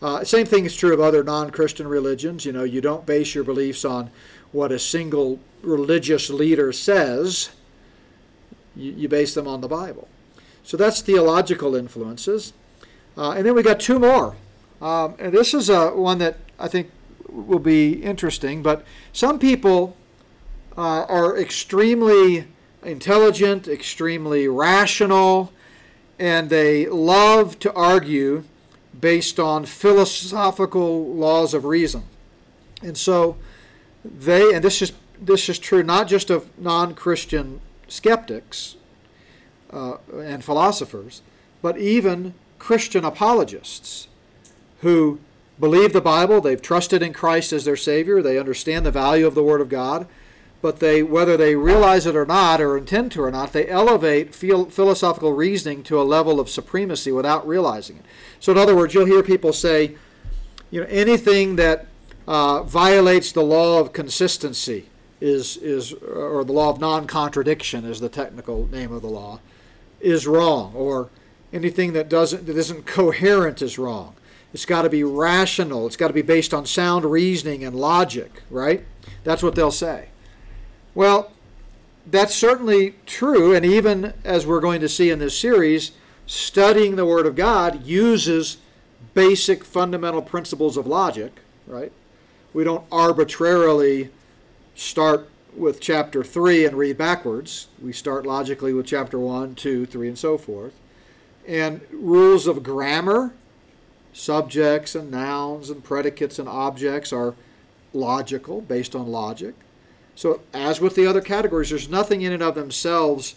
Uh, same thing is true of other non-Christian religions. You know, you don't base your beliefs on what a single religious leader says. You, you base them on the Bible. So that's theological influences, uh, and then we got two more. Um, and this is a, one that I think will be interesting, but some people uh, are extremely intelligent, extremely rational, and they love to argue based on philosophical laws of reason. And so they, and this is, this is true not just of non Christian skeptics uh, and philosophers, but even Christian apologists who believe the Bible, they've trusted in Christ as their Savior, they understand the value of the Word of God, but they, whether they realize it or not, or intend to or not, they elevate philosophical reasoning to a level of supremacy without realizing it. So, in other words, you'll hear people say, you know, anything that uh, violates the law of consistency is, is, or the law of non-contradiction is the technical name of the law, is wrong, or anything that doesn't that isn't coherent is wrong. It's got to be rational. It's got to be based on sound reasoning and logic, right? That's what they'll say. Well, that's certainly true, and even as we're going to see in this series, studying the Word of God uses basic fundamental principles of logic, right? We don't arbitrarily start with chapter 3 and read backwards. We start logically with chapter 1, 2, 3, and so forth. And rules of grammar subjects and nouns and predicates and objects are logical, based on logic. So, as with the other categories, there's nothing in and of themselves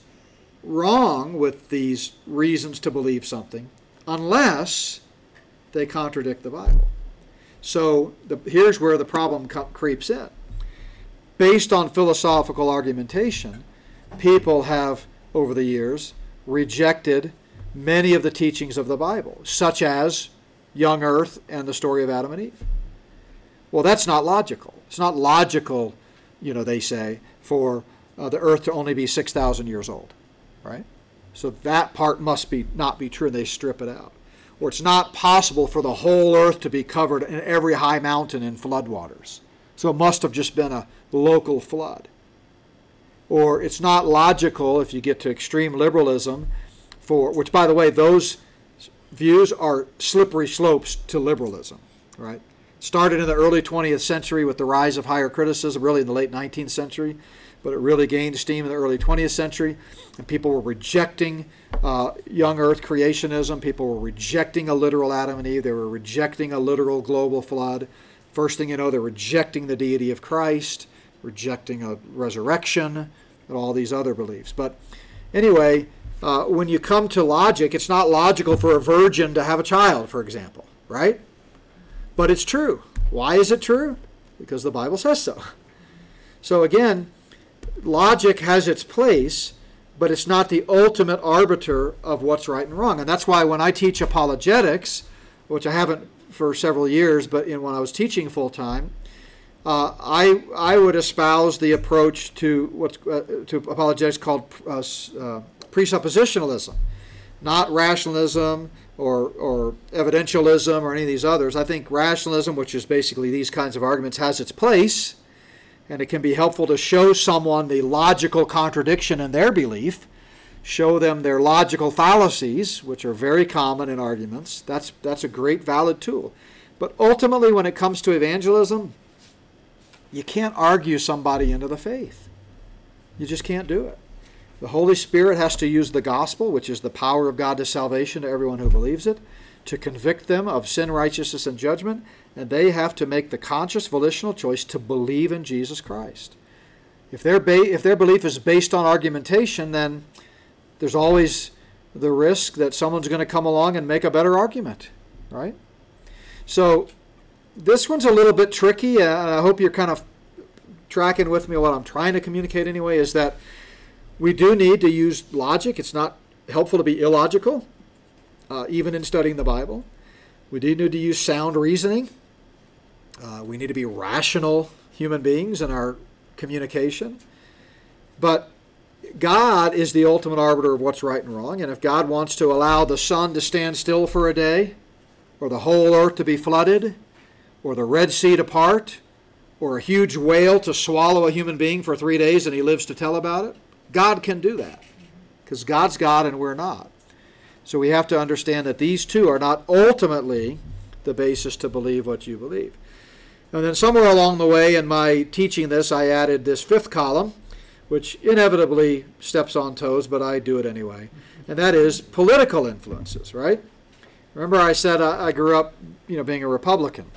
wrong with these reasons to believe something unless they contradict the Bible. So, the, here's where the problem co- creeps in. Based on philosophical argumentation, people have, over the years, rejected many of the teachings of the Bible, such as young earth and the story of Adam and Eve. Well, that's not logical. It's not logical, you know, they say, for uh, the earth to only be 6,000 years old, right? So that part must be not be true, and they strip it out. Or it's not possible for the whole earth to be covered in every high mountain in floodwaters. So it must have just been a local flood. Or it's not logical if you get to extreme liberalism, for which, by the way, those views are slippery slopes to liberalism, right? Started in the early 20th century with the rise of higher criticism, really in the late 19th century, but it really gained steam in the early 20th century, and people were rejecting uh, young earth creationism. People were rejecting a literal Adam and Eve. They were rejecting a literal global flood. First thing you know, they're rejecting the deity of Christ, rejecting a resurrection, and all these other beliefs. But anyway, uh, when you come to logic, it's not logical for a virgin to have a child, for example, right? but it's true. Why is it true? Because the Bible says so. So again, logic has its place, but it's not the ultimate arbiter of what's right and wrong. And that's why when I teach apologetics, which I haven't for several years, but in, when I was teaching full time, uh, I I would espouse the approach to what's uh, to apologetics called uh, uh, presuppositionalism, not rationalism or or evidentialism or any of these others. I think rationalism, which is basically these kinds of arguments, has its place, and it can be helpful to show someone the logical contradiction in their belief, show them their logical fallacies, which are very common in arguments. That's that's a great valid tool. But ultimately, when it comes to evangelism, you can't argue somebody into the faith. You just can't do it. The Holy Spirit has to use the gospel, which is the power of God to salvation to everyone who believes it, to convict them of sin, righteousness, and judgment, and they have to make the conscious volitional choice to believe in Jesus Christ. If their, ba- if their belief is based on argumentation, then there's always the risk that someone's going to come along and make a better argument, right? So this one's a little bit tricky, and I hope you're kind of tracking with me. What I'm trying to communicate anyway is that we do need to use logic. It's not helpful to be illogical, uh, even in studying the Bible. We do need to use sound reasoning. Uh, we need to be rational human beings in our communication. But God is the ultimate arbiter of what's right and wrong. And if God wants to allow the sun to stand still for a day, or the whole earth to be flooded, or the Red Sea to part, or a huge whale to swallow a human being for three days and he lives to tell about it, God can do that. Because God's God and we're not. So we have to understand that these two are not ultimately the basis to believe what you believe. And then somewhere along the way in my teaching this, I added this fifth column, which inevitably steps on toes, but I do it anyway. And that is political influences, right? Remember I said I, grew up, you know, being a Republican.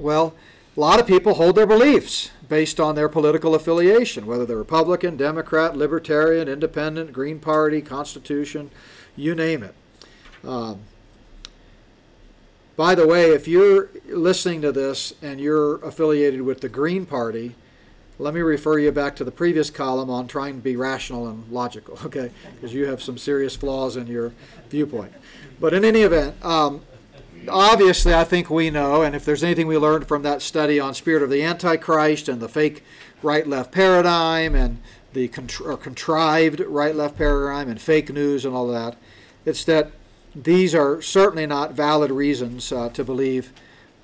Well, a lot of people hold their beliefs based on their political affiliation, whether they're Republican, Democrat, Libertarian, Independent, Green Party, Constitution, you name it. Um, by the way, if you're listening to this and you're affiliated with the Green Party, let me refer you back to the previous column on trying to be rational and logical, okay? Because you have some serious flaws in your viewpoint. But in any event, um, obviously, I think we know, and if there's anything we learned from that study on spirit of the Antichrist and the fake right-left paradigm and the contr- contrived right-left paradigm and fake news and all that, it's that these are certainly not valid reasons uh, to believe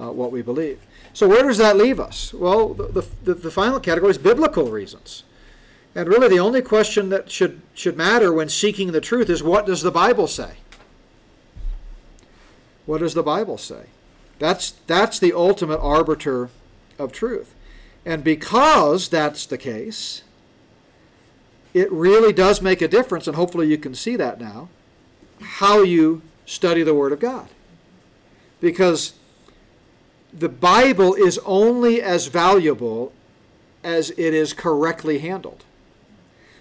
uh, what we believe. So where does that leave us? Well, the, the, the final category is biblical reasons. And really the only question that should, should matter when seeking the truth is what does the Bible say? What does the Bible say? That's, that's the ultimate arbiter of truth. And because that's the case, it really does make a difference, and hopefully you can see that now, how you study the Word of God. Because the Bible is only as valuable as it is correctly handled.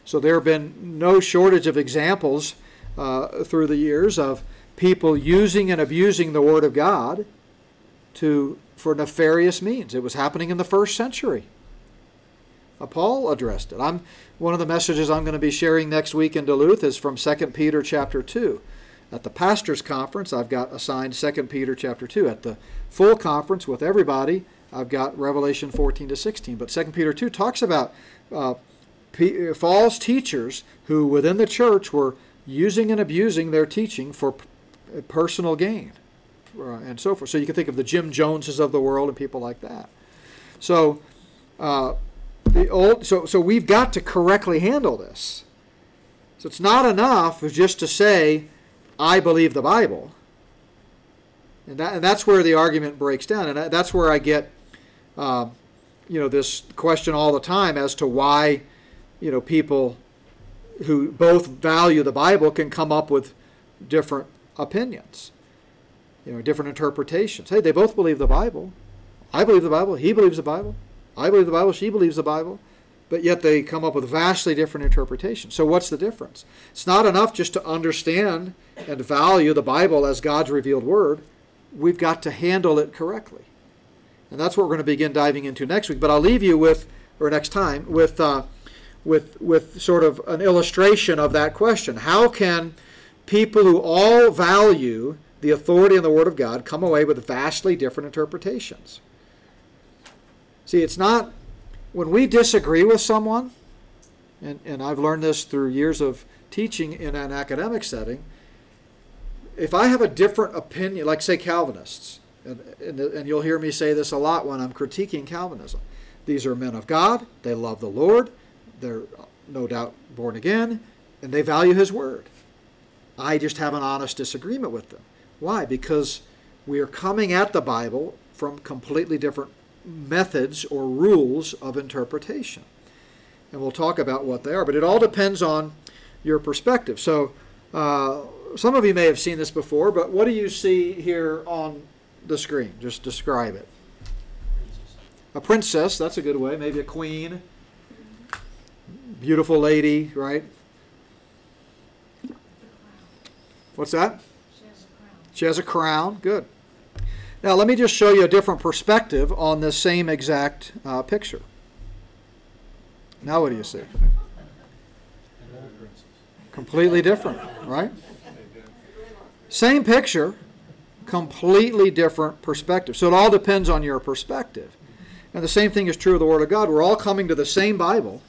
So there have been no shortage of examples uh, through the years of people using and abusing the Word of God to for nefarious means. It was happening in the first century. Paul addressed it. I'm one of the messages I'm going to be sharing next week in Duluth is from 2 Peter chapter 2. At the pastors conference, I've got assigned 2 Peter chapter 2. At the full conference with everybody, I've got Revelation 14 to 16. But 2 Peter 2 talks about uh, false teachers who within the church were using and abusing their teaching for personal gain uh, and so forth. So you can think of the Jim Joneses of the world and people like that. So uh, the old so so we've got to correctly handle this. So it's not enough just to say, "I believe the Bible," and that and that's where the argument breaks down, and that's where I get, uh, you know, this question all the time as to why, you know, people who both value the Bible can come up with different opinions, you know, different interpretations. Hey, they both believe the Bible. I believe the Bible. He believes the Bible. I believe the Bible, she believes the Bible, but yet they come up with vastly different interpretations. So, what's the difference? It's not enough just to understand and value the Bible as God's revealed word. we've got to handle it correctly. And that's what we're going to begin diving into next week. But I'll leave you with, or next time, with, uh, with, with sort of an illustration of that question. How can people who all value the authority and the Word of God come away with vastly different interpretations? See, it's not when we disagree with someone, and, and I've learned this through years of teaching in an academic setting. If I have a different opinion, like say Calvinists, and, and, and you'll hear me say this a lot when I'm critiquing Calvinism. These are men of God, they love the Lord, they're no doubt born again, and they value His Word. I just have an honest disagreement with them. Why? Because we are coming at the Bible from completely different methods or rules of interpretation. And we'll talk about what they are, but it all depends on your perspective. So, uh, some of you may have seen this before, but what do you see here on the screen? Just describe it. A princess, that's a good way. Maybe a queen. Beautiful lady, right? The crown. What's that? She has a crown. She has a crown. Good. Now, let me just show you a different perspective on this same exact uh, picture. Now, what do you see? Completely different, right? Same picture, completely different perspective. So it all depends on your perspective. And the same thing is true of the Word of God. We're all coming to the same Bible,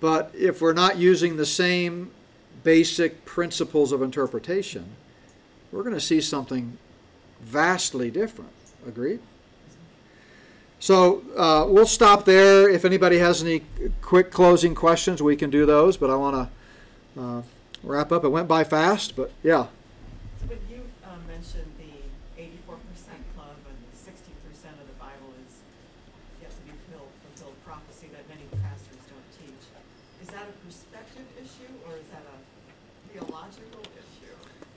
but if we're not using the same basic principles of interpretation, we're going to see something vastly different. Agreed? So uh, we'll stop there. If anybody has any quick closing questions, we can do those. But I want to uh, wrap up. It went by fast, but yeah.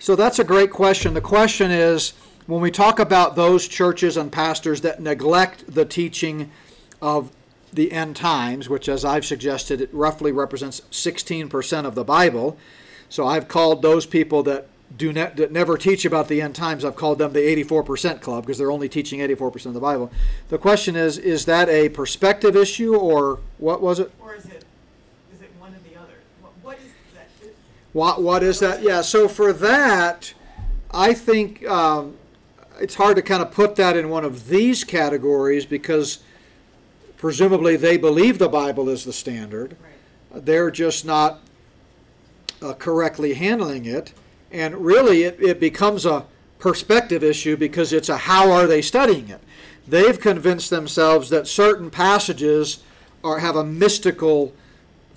So that's a great question. The question is when we talk about those churches and pastors that neglect the teaching of the end times, which, as I've suggested, it roughly represents 16% of the Bible. So I've called those people that do ne- that never teach about the end times. I've called them the 84% club because they're only teaching 84% of the Bible. The question is: Is that a perspective issue, or what was it? Or is it, is it one or the other? What, what is that? It- What what is that? Yeah. So for that, I think um, it's hard to kind of put that in one of these categories because presumably they believe the Bible is the standard. Right. They're just not uh, correctly handling it, and really it, it becomes a perspective issue because it's a how are they studying it. They've convinced themselves that certain passages are have a mystical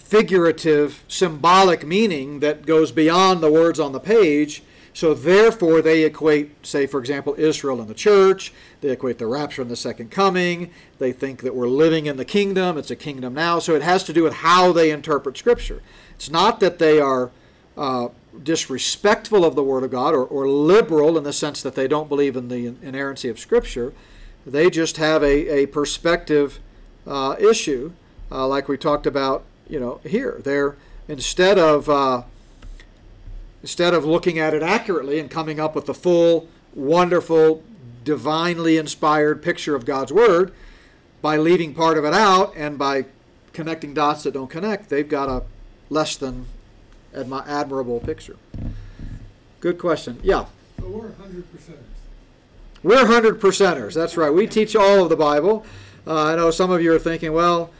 figurative, symbolic meaning that goes beyond the words on the page. So therefore, they equate, say, for example, Israel and the church. They equate the rapture and the second coming. They think that we're living in the kingdom. It's a kingdom now. So it has to do with how they interpret Scripture. It's not that they are uh, disrespectful of the Word of God or, or liberal in the sense that they don't believe in the inerrancy of Scripture. They just have a, a perspective uh, issue, uh, like we talked about, you know, here. They're instead of uh, instead of looking at it accurately and coming up with the full, wonderful, divinely inspired picture of God's Word, by leaving part of it out and by connecting dots that don't connect, they've got a less than admi- admirable picture. Good question. Yeah. So we're hundred percent. We're hundred percenters. That's right. We teach all of the Bible. Uh, I know some of you are thinking, well,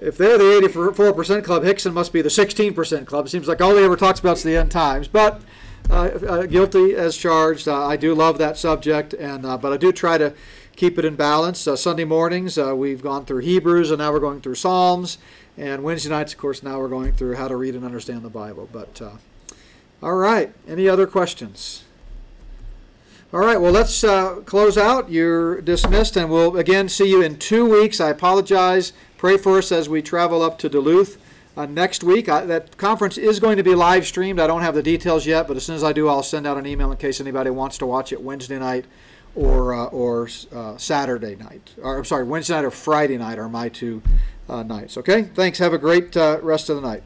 if they're the eighty-four percent club, Hickson must be the sixteen percent club. It seems like all he ever talks about is the end times. But uh, uh, guilty as charged. Uh, I do love that subject, and uh, but I do try to keep it in balance. Uh, Sunday mornings uh, we've gone through Hebrews, and now we're going through Psalms. And Wednesday nights, of course, now we're going through how to read and understand the Bible. But all right, any other questions? All right, well, let's close out. You're dismissed, and we'll again see you in two weeks. I apologize. Pray for us as we travel up to Duluth uh, next week. I, that conference is going to be live streamed. I don't have the details yet, but as soon as I do, I'll send out an email in case anybody wants to watch it Wednesday night or uh, or uh, Saturday night. Or I'm sorry, Wednesday night or Friday night are my two uh, nights. Okay, thanks. Have a great uh, rest of the night.